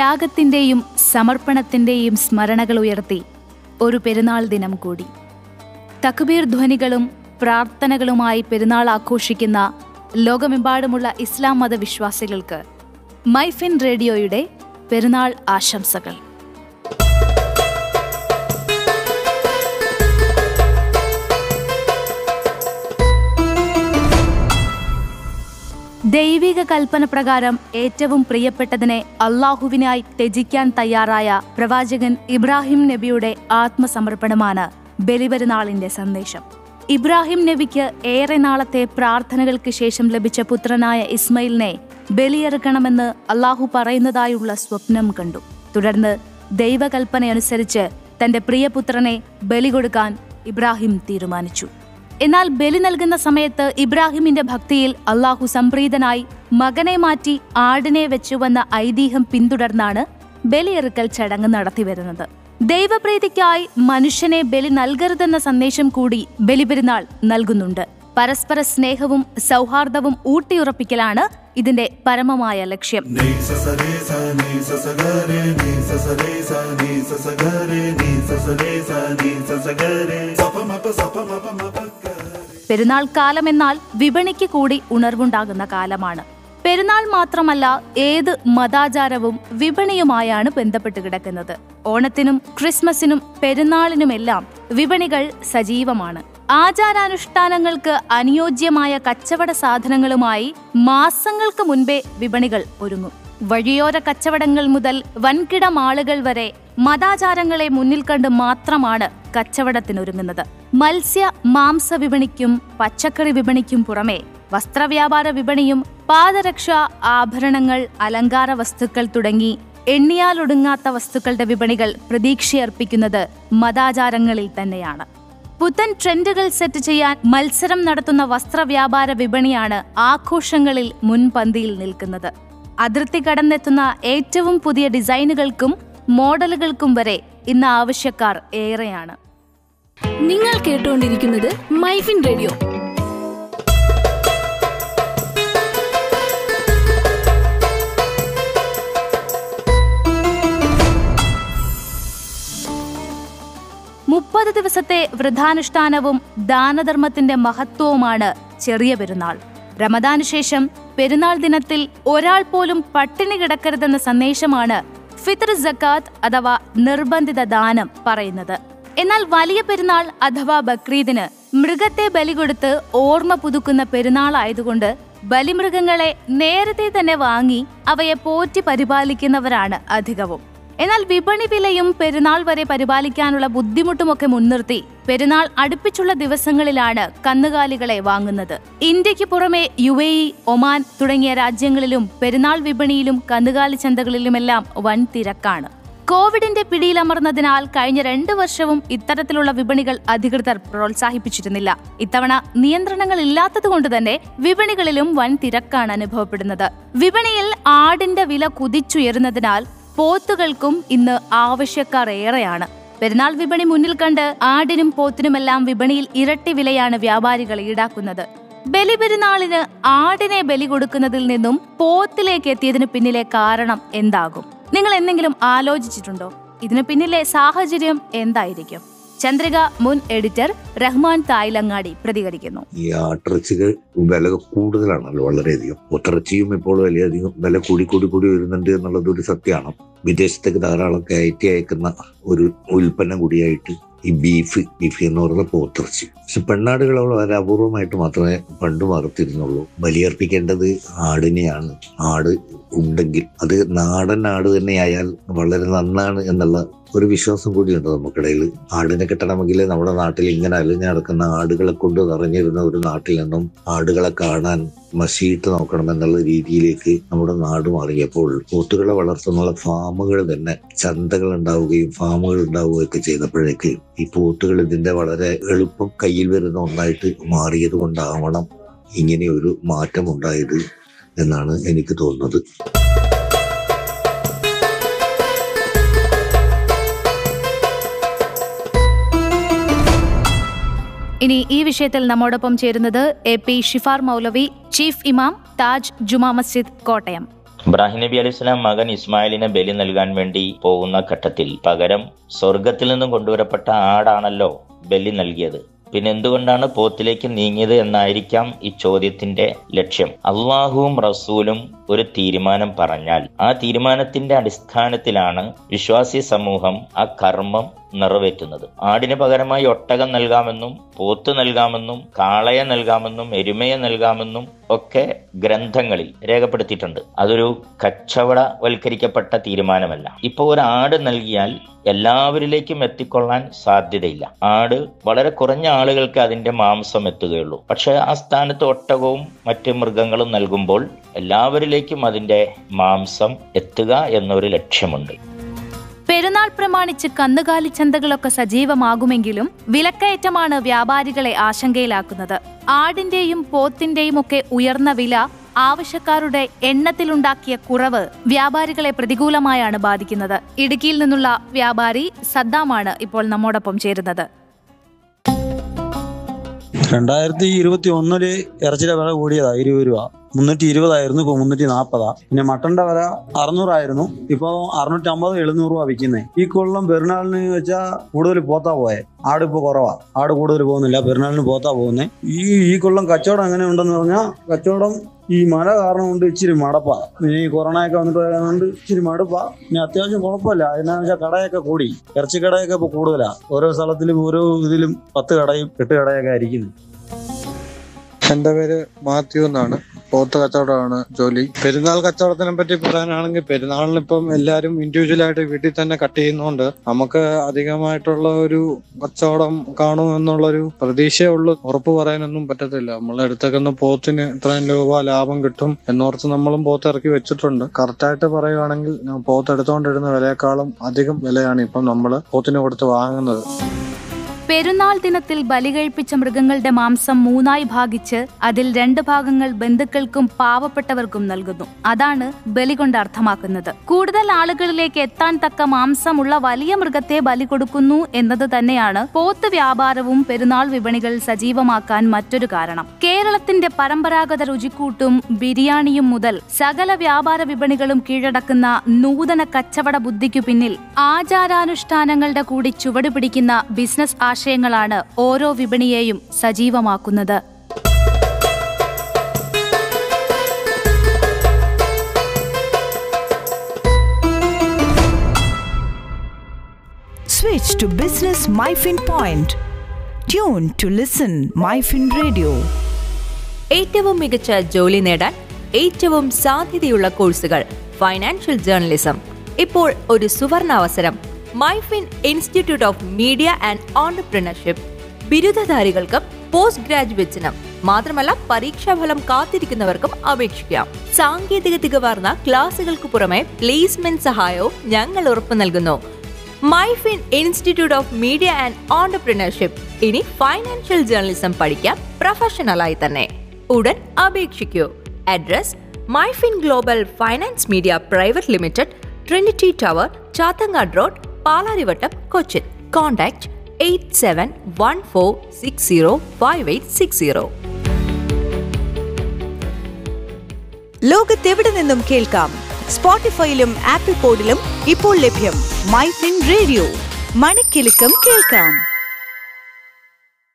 ത്യാഗത്തിന്റെയും സമർപ്പണത്തിന്റെയും സ്മരണകൾ ഉയർത്തി ഒരു പെരുന്നാൾ ദിനം കൂടി. തക്ബീർ ധ്വനികളും പ്രാർത്ഥനകളുമായി പെരുന്നാൾ ആഘോഷിക്കുന്ന ലോകമെമ്പാടുമുള്ള ഇസ്ലാം മതവിശ്വാസികൾക്ക് മൈഫിൻ റേഡിയോയുടെ പെരുന്നാൾ ആശംസകൾ. ദൈവിക കൽപ്പന പ്രകാരം ഏറ്റവും പ്രിയപ്പെട്ടതിനെ അള്ളാഹുവിനായി ത്യജിക്കാൻ തയ്യാറായ പ്രവാചകൻ ഇബ്രാഹിം നബിയുടെ ആത്മസമർപ്പണമാണ് ബലിപെരുന്നാളിന്റെ സന്ദേശം. ഇബ്രാഹിം നബിക്ക് ഏറെ നാളത്തെ പ്രാർത്ഥനകൾക്ക് ശേഷം ലഭിച്ച പുത്രനായ ഇസ്മയിലിനെ ബലിയെറുക്കണമെന്ന് അള്ളാഹു പറയുന്നതായുള്ള സ്വപ്നം കണ്ടു. തുടർന്ന് ദൈവകൽപ്പനയനുസരിച്ച് തന്റെ പ്രിയപുത്രനെ ബലി കൊടുക്കാൻ ഇബ്രാഹിം തീരുമാനിച്ചു. എന്നാൽ ബലി നൽകുന്ന സമയത്ത് ഇബ്രാഹിമിന്റെ ഭക്തിയിൽ അള്ളാഹു സംപ്രീതനായി മകനെ മാറ്റി ആടിനെ വെച്ചുവന്ന ഐതിഹ്യം പിന്തുടർന്നാണ് ബലിയെറുക്കൽ ചടങ്ങ് നടത്തിവരുന്നത് ദൈവപ്രീതിക്കായി മനുഷ്യനെ ബലി നൽകരുതെന്ന സന്ദേശം കൂടി ബലിപെരുന്നാൾ നൽകുന്നുണ്ട്. പരസ്പര സ്നേഹവും സൗഹാർദ്ദവും ഊട്ടിയുറപ്പിക്കലാണ് ഇതിന്റെ പരമമായ ലക്ഷ്യം. പെരുന്നാൾ കാലം എന്നാൽ വിപണിക്ക് കൂടി ഉണർവുണ്ടാകുന്ന കാലമാണ്. പെരുന്നാൾ മാത്രമല്ല ഏത് മതാചാരവും വിപണിയുമായാണ് ബന്ധപ്പെട്ട് കിടക്കുന്നത്. ഓണത്തിനും ക്രിസ്മസിനും പെരുന്നാളിനുമെല്ലാം വിപണികൾ സജീവമാണ്. ആചാരാനുഷ്ഠാനങ്ങൾക്ക് അനുയോജ്യമായ കച്ചവട സാധനങ്ങളുമായി മാസങ്ങൾക്ക് മുൻപേ വിപണികൾ ഒരുങ്ങും. വഴിയോര കച്ചവടങ്ങൾ മുതൽ വൻകിട മാളുകൾ വരെ മതാചാരങ്ങളെ മുന്നിൽ കണ്ട് മാത്രമാണ് കച്ചവടത്തിനൊരുങ്ങുന്നത്. മത്സ്യ മാംസ വിപണിക്കും പച്ചക്കറി വിപണിക്കും പുറമെ വസ്ത്രവ്യാപാര വിപണിയും പാദരക്ഷ ആഭരണങ്ങൾ അലങ്കാര വസ്തുക്കൾ തുടങ്ങി എണ്ണിയാലൊടുങ്ങാത്ത വസ്തുക്കളുടെ വിപണികൾ പ്രതീക്ഷയർപ്പിക്കുന്നത് മതാചാരങ്ങളിൽ തന്നെയാണ്. പുത്തൻ ട്രെൻഡുകൾ സെറ്റ് ചെയ്യാൻ മത്സരം നടത്തുന്ന വസ്ത്രവ്യാപാര വിപണിയാണ് ആഘോഷങ്ങളിൽ മുൻപന്തിയിൽ നിൽക്കുന്നത്. അതിർത്തി കടന്നെത്തുന്ന ഏറ്റവും പുതിയ ഡിസൈനുകൾക്കും മോഡലുകൾക്കും വരെ ഇന്ന് ആവശ്യക്കാർ ഏറെയാണ്. നിങ്ങൾ കേട്ടുകൊണ്ടിരിക്കുന്നത് മൈഫിൻ റേഡിയോ. മുപ്പത് ദിവസത്തെ വ്രതാനുഷ്ഠാനവും ദാനധർമ്മത്തിന്റെ മഹത്വവുമാണ് ചെറിയ പെരുന്നാൾ. റമദാനു ശേഷം പെരുന്നാൾ ദിനത്തിൽ ഒരാൾ പോലും പട്ടിണി കിടക്കരുതെന്ന സന്ദേശമാണ് ഫിത്ർ ജക്കാത്ത് അഥവാ നിർബന്ധിത ദാനം പറയുന്നത്. എന്നാൽ വലിയ പെരുന്നാൾ അഥവാ ബക്രീദിന് മൃഗത്തെ ബലി കൊടുത്ത് ഓർമ്മ പുതുക്കുന്ന പെരുന്നാൾ ആയതുകൊണ്ട് ബലിമൃഗങ്ങളെ നേരത്തെ തന്നെ വാങ്ങി അവയെ പോറ്റി പരിപാലിക്കുന്നവരാണ് അധികവും. എന്നാൽ വിപണി വിലയും പെരുന്നാൾ വരെ പരിപാലിക്കാനുള്ള ബുദ്ധിമുട്ടുമൊക്കെ മുൻനിർത്തി പെരുന്നാൾ അടുപ്പിച്ചുള്ള ദിവസങ്ങളിലാണ് കന്നുകാലികളെ വാങ്ങുന്നത്. ഇന്ത്യയ്ക്ക് പുറമെ യു എ ഇ ഒമാൻ തുടങ്ങിയ രാജ്യങ്ങളിലും പെരുന്നാൾ വിപണിയിലും കന്നുകാലി ചന്തകളിലുമെല്ലാം വൻ തിരക്കാണ്. കോവിഡിന്റെ പിടിയിലമർന്നതിനാൽ കഴിഞ്ഞ രണ്ടു വർഷവും ഇത്തരത്തിലുള്ള വിപണികൾ അധികൃതർ പ്രോത്സാഹിപ്പിച്ചിരുന്നില്ല. ഇത്തവണ നിയന്ത്രണങ്ങൾ ഇല്ലാത്തതുകൊണ്ട് തന്നെ വിപണികളിലും വൻ തിരക്കാണ് അനുഭവപ്പെടുന്നത്. വിപണിയിൽ ആടിന്റെ വില കുതിച്ചുയരുന്നതിനാൽ പോത്തുകൾക്കും ഇന്ന് ആവശ്യക്കാർ ഏറെയാണ്. പെരുന്നാൾ വിപണി മുന്നിൽ കണ്ട് ആടിനും പോത്തിനുമെല്ലാം വിപണിയിൽ ഇരട്ടി വിലയാണ് വ്യാപാരികൾ ഈടാക്കുന്നത്. ബലി പെരുന്നാളിന് ആടിനെ ബലി കൊടുക്കുന്നതിൽ നിന്നും പോത്തിലേക്ക് എത്തിയതിന് പിന്നിലെ കാരണം എന്താകും? നിങ്ങൾ എന്തെങ്കിലും ആലോചിച്ചിട്ടുണ്ടോ? ഇതിനു പിന്നിലെ സാഹചര്യം എന്തായിരിക്കും? ചന്ദ്രിക മുൻ എഡിറ്റർ റഹ്മാൻ തായ്ലങ്ങാടി പ്രതികരിക്കുന്നു. ഈ ആട്ടിറച്ചികൾ വില കൂടുതലാണല്ലോ വളരെയധികം. ഒത്തിറച്ചിയും ഇപ്പോൾ വലിയധികം വില കൂടി കൂടി കൂടി വരുന്നുണ്ട് എന്നുള്ളത് ഒരു സത്യമാണ്. വിദേശത്തേക്ക് ധാരാളം കയറ്റി അയക്കുന്ന ഒരു ഉൽപ്പന്നം കൂടിയായിട്ട് ഈ ബീഫ് ബീഫ് എന്ന് പറയുന്ന പോത്തിറച്ചി. പക്ഷെ പെണ്ണാടുകൾ അവൾ വളരെ അപൂർവമായിട്ട് മാത്രമേ പണ്ട് വളർത്തിരുന്നുള്ളൂ ബലിയർപ്പിക്കേണ്ടത് ആടിനെയാണ്. ആട് ഉണ്ടെങ്കിൽ അത് നാടൻ ആട് തന്നെയായാൽ വളരെ നന്നാണ് എന്നുള്ള ഒരു വിശ്വാസം കൂടിയുണ്ട് നമുക്കിടയിൽ ആടിനെ കിട്ടണമെങ്കിൽ നമ്മുടെ നാട്ടിൽ ഇങ്ങനെ അലിഞ്ഞു നടക്കുന്ന ആടുകളെ കൊണ്ട് നിറഞ്ഞിരുന്ന ഒരു നാട്ടിൽ നിന്നും ആടുകളെ കാണാൻ മഷിയിട്ട് നോക്കണം എന്നുള്ള രീതിയിലേക്ക് നമ്മുടെ നാട് മാറിയപ്പോൾ പോത്തുകളെ വളർത്തുന്നുള്ള ഫാമുകൾ തന്നെ ചന്തകൾ ഉണ്ടാവുകയും ഫാമുകൾ ഉണ്ടാവുകയൊക്കെ ചെയ്തപ്പോഴേക്ക് ഈ പോത്തുകൾ ഇതിന്റെ വളരെ എളുപ്പം കയ്യിൽ വരുന്ന ഒന്നായിട്ട് മാറിയത് കൊണ്ടാവണം ഇങ്ങനെ ഒരു മാറ്റം ഉണ്ടായത് എന്നാണ് എനിക്ക് തോന്നുന്നത്. ഇനി ഈ വിഷയത്തിൽ നമ്മോടൊപ്പം ചേരുന്നത് A P Shifar Maulavi chief ഇമാം താജ് ജുമാ മസ്ജിദ് കോട്ടയം. ഇബ്രാഹിം നബി അലൈഹി സ്വലാം മകൻ ഇസ്മായിലിനെ ബലി നൽകാൻ വേണ്ടി പോകുന്ന ഘട്ടത്തിൽ പകരം സ്വർഗത്തിൽ നിന്നും കൊണ്ടുവരപ്പെട്ട ആടാണല്ലോ ബലി നൽകിയത്. പിന്നെ എന്തുകൊണ്ടാണ് പോത്തിലേക്ക് നീങ്ങിയത് എന്നായിരിക്കാം ഈ ചോദ്യത്തിന്റെ ലക്ഷ്യം. അള്ളാഹുവും റസൂലും ഒരു തീരുമാനം പറഞ്ഞാൽ ആ തീരുമാനത്തിന്റെ അടിസ്ഥാനത്തിലാണ് വിശ്വാസി സമൂഹം ആ കർമ്മം നിറവേറ്റുന്നത്. ആടിന് പകരമായി ഒട്ടകം നൽകാമെന്നും പോത്ത് നൽകാമെന്നും കാളയെ നൽകാമെന്നും എരുമയെ നൽകാമെന്നും ഒക്കെ ഗ്രന്ഥങ്ങളിൽ രേഖപ്പെടുത്തിയിട്ടുണ്ട്. അതൊരു കച്ചവടവൽക്കരിക്കപ്പെട്ട തീരുമാനമല്ല. ഇപ്പോൾ ഒരു ആട് നൽകിയാൽ എല്ലാവരിലേക്കും എത്തിക്കൊള്ളാൻ സാധ്യതയില്ല. ആട് വളരെ കുറഞ്ഞ ആളുകൾക്ക് അതിന്റെ മാംസം എത്തുകയുള്ളൂ. പക്ഷെ ആ സ്ഥാനത്ത് ഒട്ടകവും മറ്റ് മൃഗങ്ങളും നൽകുമ്പോൾ എല്ലാവരിലേക്കും അതിന്റെ മാംസം എത്തുക എന്നൊരു ലക്ഷ്യമുണ്ട്. പെരുന്നാൾ പ്രമാണിച്ച് കന്നുകാലി ചന്തകളൊക്കെ സജീവമാകുമെങ്കിലും വിലക്കയറ്റമാണ് വ്യാപാരികളെ ആശങ്കയിലാക്കുന്നത്. ആടിന്റെയും പോത്തിന്റെയും ഒക്കെ ഉയർന്ന വില ആവശ്യക്കാരുടെ എണ്ണത്തിലുണ്ടാക്കിയ കുറവ് വ്യാപാരികളെ പ്രതികൂലമായാണ് ബാധിക്കുന്നത്. ഇടുക്കിയിൽ നിന്നുള്ള വ്യാപാരി സദ്ദാമാണ് ഇപ്പോൾ നമ്മോടൊപ്പം ചേരുന്നത്. രണ്ടായിരത്തി ഇരുപത്തി ഒന്നിൽ ഇറച്ചിയുടെ വില കൂടിയതാ ഇരുപത് രൂപ. മുന്നൂറ്റി ഇരുപതായിരുന്നു ഇപ്പൊ മുന്നൂറ്റി നാൽപ്പതാ പിന്നെ മട്ടന്റെ വില അറുന്നൂറായിരുന്നു ഇപ്പൊ അറുന്നൂറ്റി അമ്പത് എഴുന്നൂറ് രൂപ വിൽക്കുന്നത് ഈ കൊള്ളം പെരുന്നാളിന് വെച്ചാൽ കൂടുതൽ പോത്താ പോയെ. ആട് ഇപ്പൊ കുറവാ. ആട് കൂടുതൽ പോകുന്നില്ല പെരുന്നാളിന് പോത്താ പോകുന്നത് ഈ ഈ കൊള്ളം കച്ചവടം എങ്ങനെ ഉണ്ടെന്ന് പറഞ്ഞാൽ കച്ചവടം ഈ മഴ കാരണം കൊണ്ട് ഇച്ചിരി മടപ്പാ. ഈ കൊറോണയൊക്കെ വന്നിട്ട് കൊണ്ട് ഇച്ചിരി മടുപ്പാ. ഇനി അത്യാവശ്യം കുഴപ്പമില്ല. എന്നാന്ന് വെച്ചാൽ കടയൊക്കെ കൂടി. ഇറച്ചിക്കടയൊക്കെ ഇപ്പൊ കൂടുതലാ. ഓരോ സ്ഥലത്തിലും ഓരോ ഇതിലും പത്ത് കടയും എട്ട് കടയൊക്കെ ആയിരിക്കുന്നു. എന്റെ പേര് മാത്യു എന്നാണ്. പോത്ത് കച്ചവടമാണ് ജോലി. പെരുന്നാൾ കച്ചവടത്തിനെ പറ്റി പറയാനാണെങ്കിൽ പെരുന്നാളിൽ ഇപ്പം എല്ലാവരും ഇൻഡിവിജ്വൽ ആയിട്ട് വീട്ടിൽ തന്നെ കട്ട് ചെയ്യുന്നതുകൊണ്ട് നമുക്ക് അധികമായിട്ടുള്ള ഒരു കച്ചവടം കാണും എന്നുള്ളൊരു പ്രതീക്ഷയുള്ളു ഉറപ്പ് പറയാനൊന്നും പറ്റത്തില്ല. നമ്മൾ എടുത്തേക്കുന്ന പോത്തിന് ഇത്രയും രൂപ ലാഭം കിട്ടും എന്നോർത്ത് നമ്മളും പോത്ത് ഇറക്കി വെച്ചിട്ടുണ്ട്. കറക്റ്റായിട്ട് പറയുവാണെങ്കിൽ പോത്ത് എടുത്തുകൊണ്ടിരുന്ന വിലയേക്കാളും അധികം വിലയാണ് ഇപ്പം നമ്മൾ പോത്തിന് കൊടുത്ത് വാങ്ങുന്നത്. പെരുന്നാൾ ദിനത്തിൽ ബലി കഴിപ്പിച്ച മൃഗങ്ങളുടെ മാംസം മൂന്നായി ഭാഗിച്ച് അതിൽ രണ്ട് ഭാഗങ്ങൾ ബന്ധുക്കൾക്കും പാവപ്പെട്ടവർക്കും നൽകുന്നു. അതാണ് ബലി കൊണ്ട് അർത്ഥമാക്കുന്നത്. കൂടുതൽ ആളുകളിലേക്ക് എത്താൻ തക്ക മാംസമുള്ള വലിയ മൃഗത്തെ ബലി കൊടുക്കുന്നു എന്നത് തന്നെയാണ് പോത്ത് വ്യാപാരവും പെരുന്നാൾ വിപണികൾ സജീവമാക്കാൻ മറ്റൊരു കാരണം. കേരളത്തിന്റെ പരമ്പരാഗത രുചിക്കൂട്ടും ബിരിയാണിയും മുതൽ സകല വ്യാപാര വിപണികളും കീഴടക്കുന്ന നൂതന കച്ചവട ബുദ്ധിക്കു പിന്നിൽ ആചാരാനുഷ്ഠാനങ്ങളുടെ കൂടി ചുവടുപിടിക്കുന്ന ബിസിനസ് ബിസിനസ് ആശയങ്ങളാണ് ഓരോ വിപണിയെയും സജീവമാക്കുന്നത് Switch to Business MyFin Point. Tune to listen MyFin Radio. ഏറ്റവും മികച്ച ജോലി നേടാൻ ഏറ്റവും സാധ്യതയുള്ള കോഴ്സുകൾ ഫൈനാൻഷ്യൽ ജേർണലിസം ഇപ്പോൾ ഒരു സുവർണാവസരം MyFin Institute of Media and Entrepreneurship. ബിരുദധാരികൾക്കും post ഗ്രാജുവേറ്റ്സിനും മാത്രമല്ല പരീക്ഷാഫലം കാത്തിരിക്കുന്നവർക്കും അപേക്ഷിക്കാം. സാങ്കേതിക തികവാർന്ന ക്ലാസുകൾക്ക് പുറമെ പ്ലേസ്മെന്റ് സഹായവും ഞങ്ങൾ ഉറപ്പു നൽകുന്നു. MyFin Institute of Media and Entrepreneurship. ഇനി ഫൈനാൻഷ്യൽ ജേർണലിസം പഠിക്കാം പ്രൊഫഷണലായി തന്നെ. ഉടൻ അപേക്ഷിക്കൂ. Address MyFin Global Finance Media Private Limited Trinity Tower Chathangad Road Palarivattom Cochin. Contact eight seven one four six zero five eight six zero ലോകത്തെവിടെ നിന്നും കേൾക്കാം? സ്പോട്ടിഫൈയിലും apple പോഡിലും ഇപ്പോൾ ലഭ്യം മൈ ഫിൻ റേഡിയോ മണിക്കെലക്കം കേൾക്കാം.